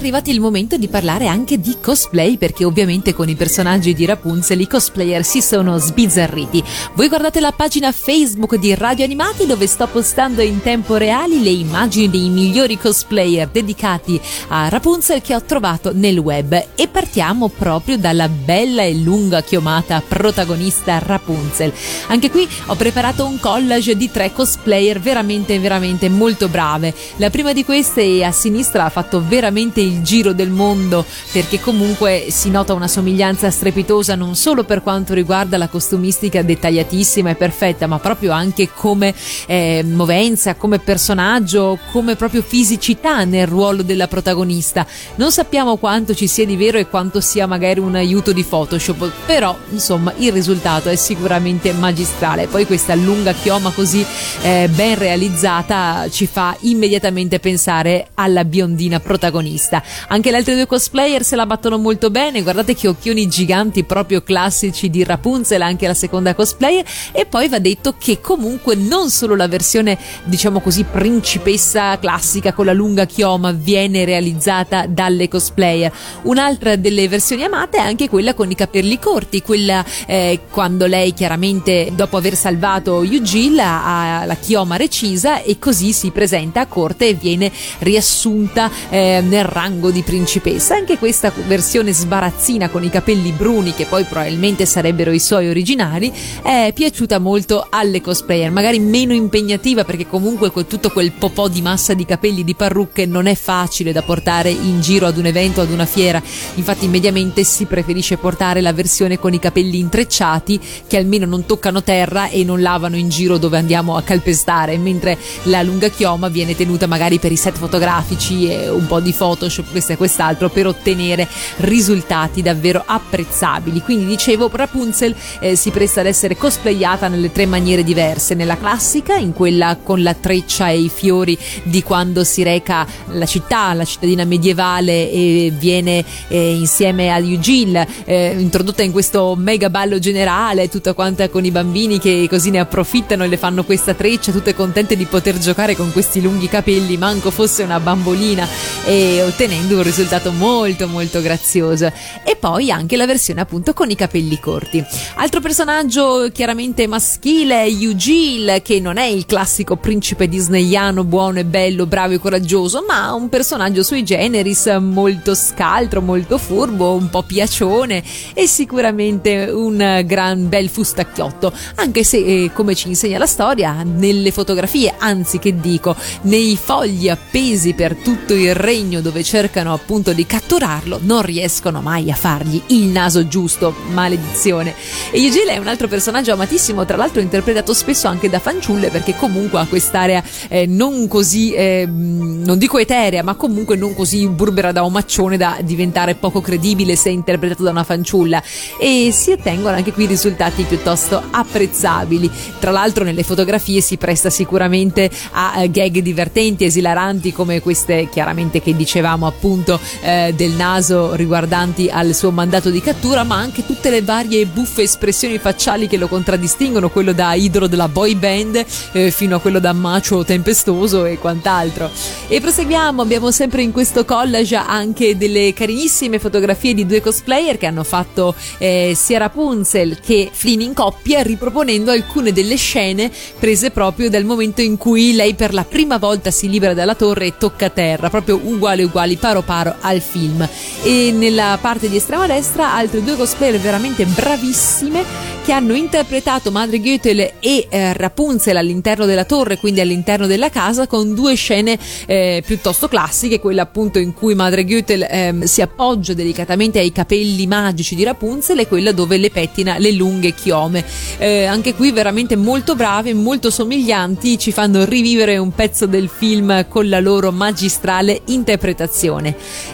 arrivato il momento di parlare anche di cosplay perché ovviamente con i personaggi di Rapunzel i cosplayer si sono sbizzarriti. Voi guardate la pagina Facebook di Radio Animati dove sto postando in tempo reale le immagini dei migliori cosplayer dedicati a Rapunzel che ho trovato nel web e partiamo proprio dalla bella e lunga chiomata protagonista Rapunzel. Anche qui ho preparato un collage di tre cosplayer veramente veramente molto brave. La prima di queste a sinistra ha fatto veramente il giro del mondo perché comunque si nota una somiglianza strepitosa non solo per quanto riguarda la costumistica dettagliatissima e perfetta ma proprio anche come eh, movenza, come personaggio, come proprio fisicità nel ruolo della protagonista. Non sappiamo quanto ci sia di vero e quanto sia magari un aiuto di Photoshop, però insomma il risultato è sicuramente magistrale. Poi questa lunga chioma così eh, ben realizzata ci fa immediatamente pensare alla biondina protagonista. Anche le altre due cosplayer se la battono molto bene, guardate che occhioni giganti proprio classici di Rapunzel, anche la seconda cosplayer. E poi va detto che comunque non solo la versione diciamo così principessa classica con la lunga chioma viene realizzata dalle cosplayer, un'altra delle versioni amate è anche quella con i capelli corti, quella eh, quando lei chiaramente dopo aver salvato Eugene ha la chioma recisa e così si presenta a corte e viene riassunta eh, nel rango di principessa. Anche questa versione sbarazzina con i capelli bruni, che poi probabilmente sarebbero i suoi originari, è piaciuta molto alle cosplayer, magari meno impegnativa perché comunque con tutto quel popò di massa di capelli di parrucche non è facile da portare in giro ad un evento, ad una fiera. Infatti, mediamente si preferisce portare la versione con i capelli intrecciati che almeno non toccano terra e non lavano in giro dove andiamo a calpestare, mentre la lunga chioma viene tenuta magari per i set fotografici e un po' di Photoshop questo e quest'altro per ottenere risultati davvero apprezzabili. Quindi dicevo, Rapunzel eh, si presta ad essere cosplayata nelle tre maniere diverse, nella classica, in quella con la treccia e i fiori di quando si reca la città, la cittadina medievale e viene eh, insieme a Eugene eh, introdotta in questo mega ballo generale, tutta quanta con i bambini che così ne approfittano e le fanno questa treccia, tutte contente di poter giocare con questi lunghi capelli, manco fosse una bambolina e ottenendo un risultato molto molto grazioso. E poi anche la versione appunto con i capelli corti. Altro personaggio chiaramente maschile è Eugene, che non è il classico principe disneyano buono e bello, bravo e coraggioso, ma un personaggio sui generis molto scaltro, molto furbo, un po' piacione e sicuramente un gran bel fustacchiotto, anche se eh, come ci insegna la storia, nelle fotografie, anzi che dico, nei fogli appesi per tutto il regno dove cercano appunto di catturarlo, non riescono mai a fargli il naso giusto, maledizione. E Eugene è un altro personaggio amatissimo, tra l'altro interpretato spesso anche da fanciulle perché comunque ha quest'area eh, non così, eh, non dico eterea, ma comunque non così burbera da omaccione da diventare poco credibile se interpretato da una fanciulla e si ottengono anche qui risultati piuttosto apprezzabili. Tra l'altro nelle fotografie si presta sicuramente a eh, gag divertenti, esilaranti come queste chiaramente che dicevamo appunto eh, del naso riguardanti al suo mandato di cattura, ma anche tutte le varie buffe espressioni facciali che lo contraddistinguono, quello da idolo della boy band eh, fino a quello da macio tempestoso e quant'altro. E proseguiamo, abbiamo sempre in questo collage anche delle carinissime fotografie di due cosplayer che hanno fatto eh, sia Rapunzel che Flynn in coppia riproponendo alcune delle scene prese proprio dal momento in cui lei per la prima volta si libera dalla torre e tocca terra, proprio uguali uguali paro paro al film. E nella parte di estrema destra altre due cosplayer veramente bravissime che hanno interpretato Madre Goethel e eh, Rapunzel all'interno della torre, quindi all'interno della casa, con due scene eh, piuttosto classiche, quella appunto in cui Madre Goethel eh, si appoggia delicatamente ai capelli magici di Rapunzel e quella dove le pettina le lunghe chiome. Eh, anche qui veramente molto brave, molto somiglianti, ci fanno rivivere un pezzo del film con la loro magistrale interpretazione.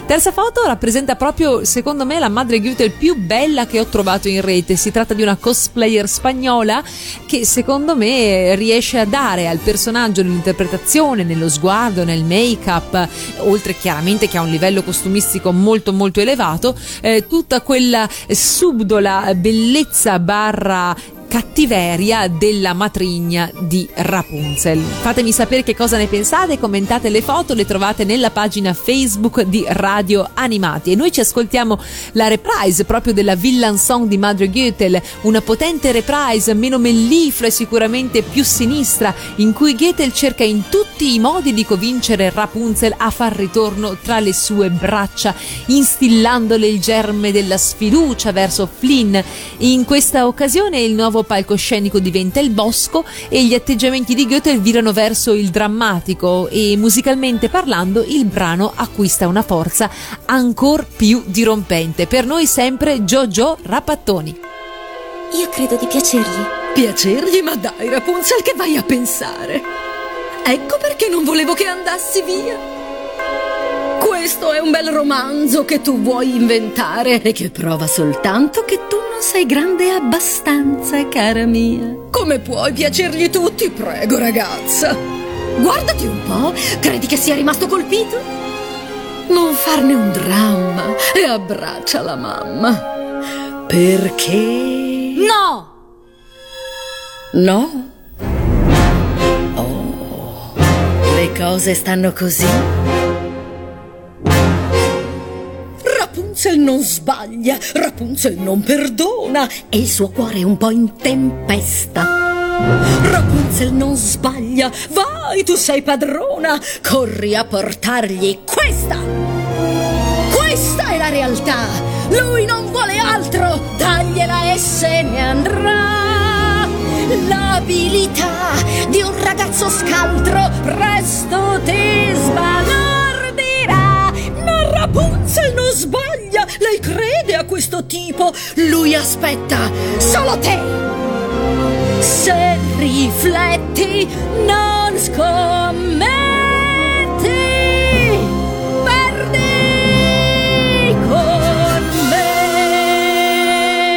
Terza foto rappresenta proprio, secondo me, la Madre Goethel più bella che ho trovato in rete. Si tratta di una cosplayer spagnola che secondo me riesce a dare al personaggio nell'interpretazione, nello sguardo, nel make-up, oltre chiaramente che ha un livello costumistico molto molto elevato, eh, tutta quella subdola bellezza barra cattiveria della matrigna di Rapunzel. Fatemi sapere che cosa ne pensate, commentate le foto, le trovate nella pagina Facebook di Radio Animati e noi ci ascoltiamo la reprise proprio della Villain Song di Madre Goethel, una potente reprise meno melliflua e sicuramente più sinistra in cui Goethel cerca in tutti i modi di convincere Rapunzel a far ritorno tra le sue braccia, instillandole il germe della sfiducia verso Flynn. In questa occasione il nuovo palcoscenico diventa il bosco e gli atteggiamenti di Goethe virano verso il drammatico e musicalmente parlando il brano acquista una forza ancora più dirompente. Per noi sempre Jojo Rapattoni. Io credo di piacergli. Piacergli? Ma dai, Rapunzel, che vai a pensare? Ecco perché non volevo che andassi via. Questo è un bel romanzo che tu vuoi inventare e che prova soltanto che tu non sei grande abbastanza, cara mia. Come puoi piacergli tutti? Prego, ragazza. Guardati un po', credi che sia rimasto colpito? Non farne un dramma e abbraccia la mamma. Perché... No! No? Oh, le cose stanno così? Rapunzel non sbaglia, Rapunzel non perdona e il suo cuore è un po' in tempesta. Rapunzel non sbaglia, vai, tu sei padrona, corri a portargli questa. Questa è la realtà, lui non vuole altro, dagliela e se ne andrà. L'abilità di un ragazzo scaltro presto ti sbalordirà. Rapunzel non sbaglia, lei crede a questo tipo, lui aspetta solo te. Se rifletti, non scommetti,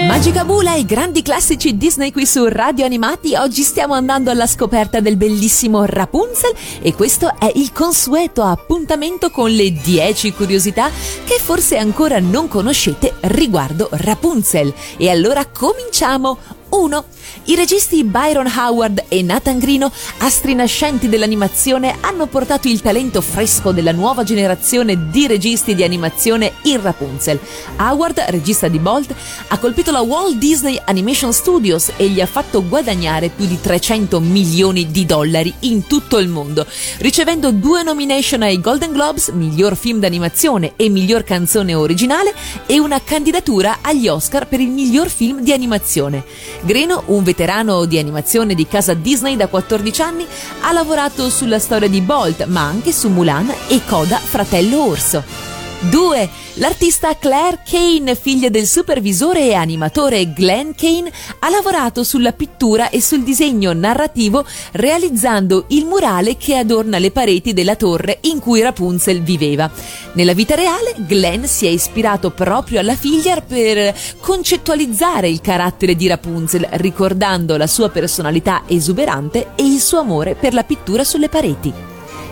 Magicabula e grandi classici Disney qui su Radio Animati. Oggi stiamo andando alla scoperta del bellissimo Rapunzel e questo è il consueto appuntamento con le 10 curiosità che forse ancora non conoscete riguardo Rapunzel. E allora cominciamo! 1. I registi Byron Howard e Nathan Grino, astri nascenti dell'animazione, hanno portato il talento fresco della nuova generazione di registi di animazione in Rapunzel. Howard, regista di Bolt, ha colpito la Walt Disney Animation Studios e gli ha fatto guadagnare più di 300 milioni di dollari in tutto il mondo, ricevendo due nomination ai Golden Globes, miglior film d'animazione e miglior canzone originale, e una candidatura agli Oscar per il miglior film di animazione. Greno, un veterano di animazione di casa Disney da 14 anni, ha lavorato sulla storia di Bolt, ma anche su Mulan e Coda Fratello Orso. 2. L'artista Claire Kane, figlia del supervisore e animatore Glenn Kane, ha lavorato sulla pittura e sul disegno narrativo realizzando il murale che adorna le pareti della torre in cui Rapunzel viveva. Nella vita reale, Glenn si è ispirato proprio alla figlia per concettualizzare il carattere di Rapunzel, ricordando la sua personalità esuberante e il suo amore per la pittura sulle pareti.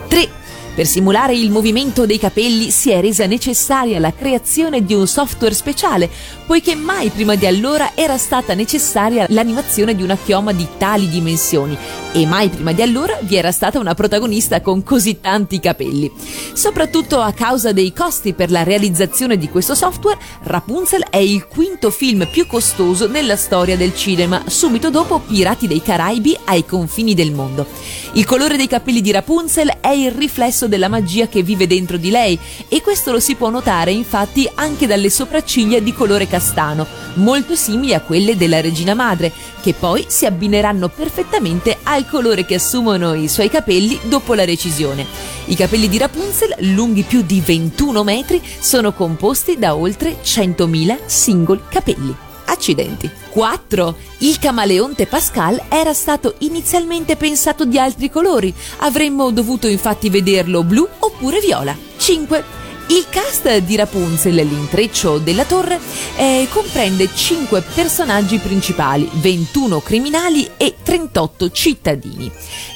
3. Per simulare il movimento dei capelli si è resa necessaria la creazione di un software speciale, poiché mai prima di allora era stata necessaria l'animazione di una chioma di tali dimensioni e mai prima di allora vi era stata una protagonista con così tanti capelli. Soprattutto a causa dei costi per la realizzazione di questo software, Rapunzel è il quinto film più costoso nella storia del cinema, subito dopo Pirati dei Caraibi ai confini del mondo. Il colore dei capelli di Rapunzel è il riflesso della magia che vive dentro di lei e questo lo si può notare infatti anche dalle sopracciglia di colore castano, molto simili a quelle della regina madre, che poi si abbineranno perfettamente al colore che assumono i suoi capelli dopo la recisione. I capelli di Rapunzel, lunghi più di 21 metri, sono composti da oltre 100.000 singoli capelli. Accidenti. 4. Il camaleonte Pascal era stato inizialmente pensato di altri colori. Avremmo dovuto infatti vederlo blu oppure viola. 5. Il cast di Rapunzel, l'intreccio della torre, eh, comprende 5 personaggi principali, 21 criminali e 38 cittadini.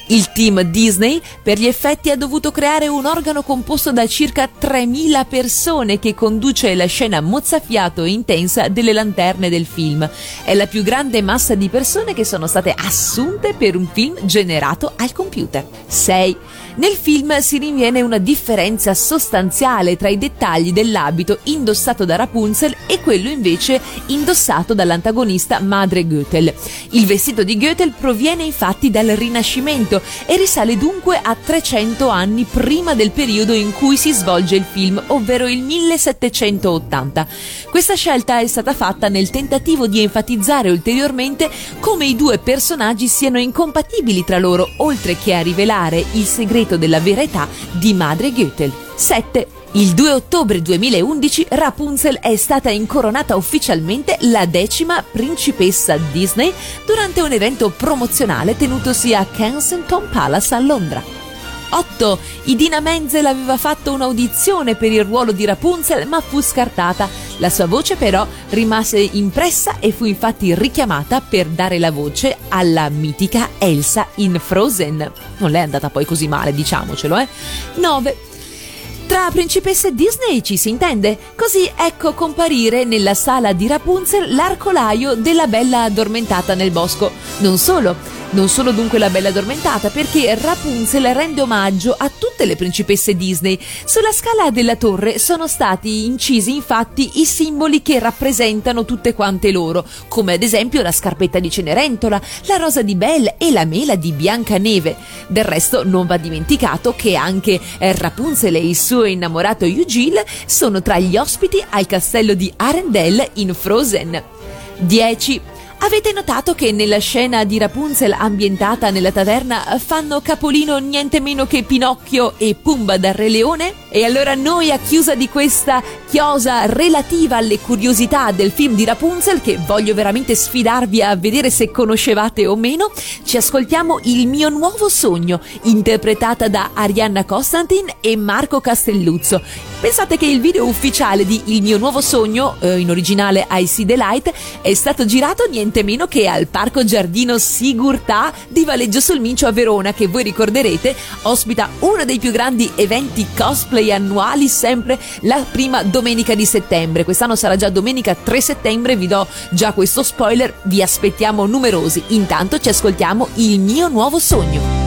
Il team Disney per gli effetti ha dovuto creare un organo composto da circa 3.000 persone che conduce la scena mozzafiato e intensa delle lanterne del film. È la più grande massa di persone che sono state assunte per un film generato al computer. 6. Nel film si rinviene una differenza sostanziale tra i dettagli dell'abito indossato da Rapunzel e quello invece indossato dall'antagonista madre Goethel. Il vestito di Goethel proviene infatti dal Rinascimento e risale dunque a 300 anni prima del periodo in cui si svolge il film, ovvero il 1780. Questa scelta è stata fatta nel tentativo di enfatizzare ulteriormente come i due personaggi siano incompatibili tra loro, oltre che a rivelare il segreto della vera età di madre Goethel. 7. Il 2 ottobre 2011 Rapunzel è stata incoronata ufficialmente la decima principessa Disney durante un evento promozionale tenutosi a Kensington Palace a Londra. 8. Idina Menzel aveva fatto un'audizione per il ruolo di Rapunzel ma fu scartata. La sua voce però rimase impressa e fu infatti richiamata per dare la voce alla mitica Elsa in Frozen. Non le è andata poi così male, diciamocelo, eh. 9. Tra principesse Disney ci si intende. Così ecco comparire nella sala di Rapunzel l'arcolaio della bella addormentata nel bosco. Non solo, non solo dunque la bella addormentata, perché Rapunzel rende omaggio a tutte le principesse Disney. Sulla scala della torre sono stati incisi infatti i simboli che rappresentano tutte quante loro, come ad esempio la scarpetta di Cenerentola, la rosa di Belle e la mela di Biancaneve. Del resto non va dimenticato che anche Rapunzel e il suo innamorato Eugene sono tra gli ospiti al castello di Arendelle in Frozen. 10. Avete notato che nella scena di Rapunzel ambientata nella taverna fanno capolino niente meno che Pinocchio e Pumba dal Re Leone? E allora noi a chiusa di questa chiosa relativa alle curiosità del film di Rapunzel che voglio veramente sfidarvi a vedere se conoscevate o meno, ci ascoltiamo Il mio nuovo sogno, interpretata da Arianna Constantin e Marco Castelluzzo. Pensate che il video ufficiale di Il mio nuovo sogno, eh, in originale I See the Light, è stato girato niente meno che al Parco Giardino Sigurtà di Valeggio sul Mincio a Verona, che voi ricorderete ospita uno dei più grandi eventi cosplay annuali, sempre la prima domenica di settembre. Quest'anno sarà già domenica 3 settembre, vi do già questo spoiler, vi aspettiamo numerosi. Intanto ci ascoltiamo Il mio nuovo sogno.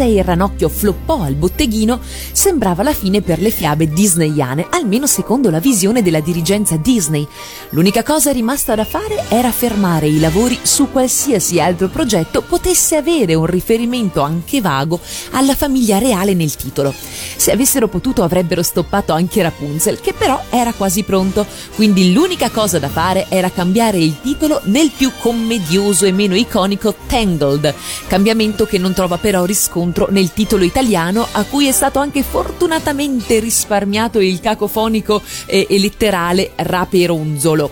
La principessa e il ranocchio floppò al botteghino, sembrava la fine per le fiabe disneyane, almeno secondo la visione della dirigenza Disney. L'unica cosa rimasta da fare era fermare i lavori su qualsiasi altro progetto potesse avere un riferimento anche vago alla famiglia reale nel titolo. Se avessero potuto avrebbero stoppato anche Rapunzel, che però era quasi pronto, quindi l'unica cosa da fare era cambiare il titolo nel più commedioso e meno iconico Tangled, cambiamento che non trova però riscontro nel titolo italiano a cui è stato anche fortunatamente risparmiato il cacofonico e, e letterale raperonzolo.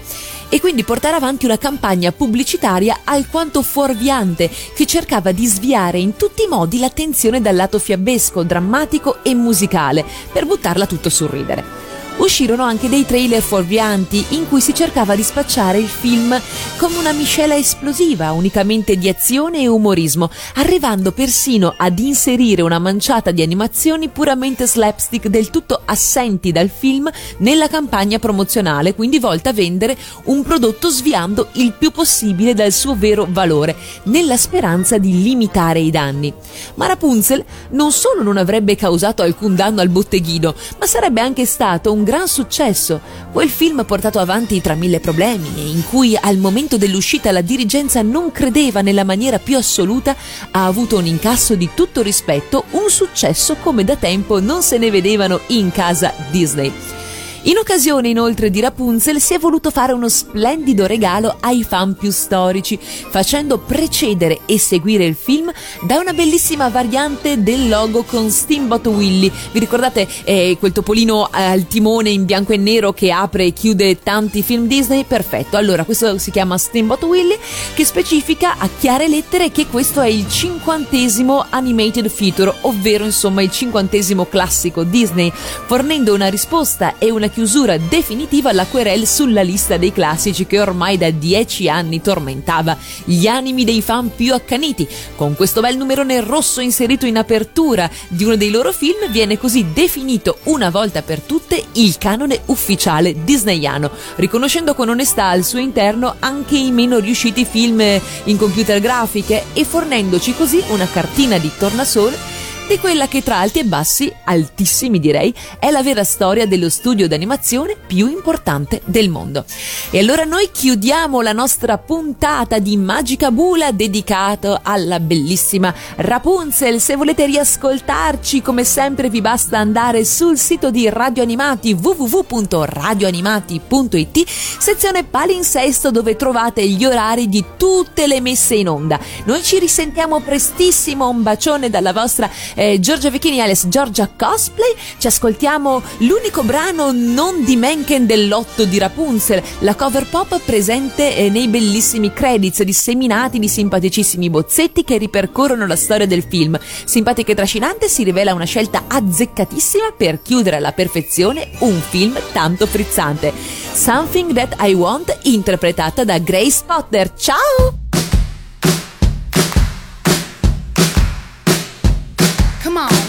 e quindi portare avanti una campagna pubblicitaria alquanto fuorviante che cercava di sviare in tutti i modi l'attenzione dal lato fiabesco, drammatico e musicale per buttarla tutto sul ridere uscirono anche dei trailer fuorvianti in cui si cercava di spacciare il film come una miscela esplosiva unicamente di azione e umorismo, arrivando persino ad inserire una manciata di animazioni puramente slapstick del tutto assenti dal film nella campagna promozionale, quindi volta a vendere un prodotto sviando il più possibile dal suo vero valore, nella speranza di limitare i danni. Ma Rapunzel non solo non avrebbe causato alcun danno al botteghino, ma sarebbe anche stato un gran successo. Quel film portato avanti tra mille problemi e in cui al momento dell'uscita la dirigenza non credeva nella maniera più assoluta, ha avuto un incasso di tutto rispetto, un successo come da tempo non se ne vedevano in casa Disney. In occasione inoltre di Rapunzel si è voluto fare uno splendido regalo ai fan più storici, facendo precedere e seguire il film da una bellissima variante del logo con Steamboat Willy. Vi ricordate eh, quel topolino al timone in bianco e nero che apre e chiude tanti film Disney? Perfetto, allora questo si chiama Steamboat Willy che specifica a chiare lettere che questo è il cinquantesimo animated feature, ovvero insomma il cinquantesimo classico Disney, fornendo una risposta e una chiusura definitiva alla querel sulla lista dei classici che ormai da dieci anni tormentava gli animi dei fan più accaniti. Con questo bel numerone rosso inserito in apertura di uno dei loro film viene così definito una volta per tutte il canone ufficiale disneyano, riconoscendo con onestà al suo interno anche i meno riusciti film in computer grafiche e fornendoci così una cartina di tornasole di quella che tra alti e bassi, altissimi direi, è la vera storia dello studio d'animazione più importante del mondo. E allora noi chiudiamo la nostra puntata di Magica Bula dedicato alla bellissima Rapunzel. Se volete riascoltarci, come sempre vi basta andare sul sito di Radio Animati www.radioanimati.it, sezione palinsesto dove trovate gli orari di tutte le messe in onda. Noi ci risentiamo prestissimo, un bacione dalla vostra eh, Giorgia Vecchini alias Giorgia Cosplay. Ci ascoltiamo l'unico brano non di Menken dell'otto di Rapunzel, la cover pop presente eh, nei bellissimi credits disseminati di simpaticissimi bozzetti che ripercorrono la storia del film. Simpatica e trascinante si rivela una scelta azzeccatissima per chiudere alla perfezione un film tanto frizzante. Something That I Want, interpretata da Grace Potter. Ciao! Come on.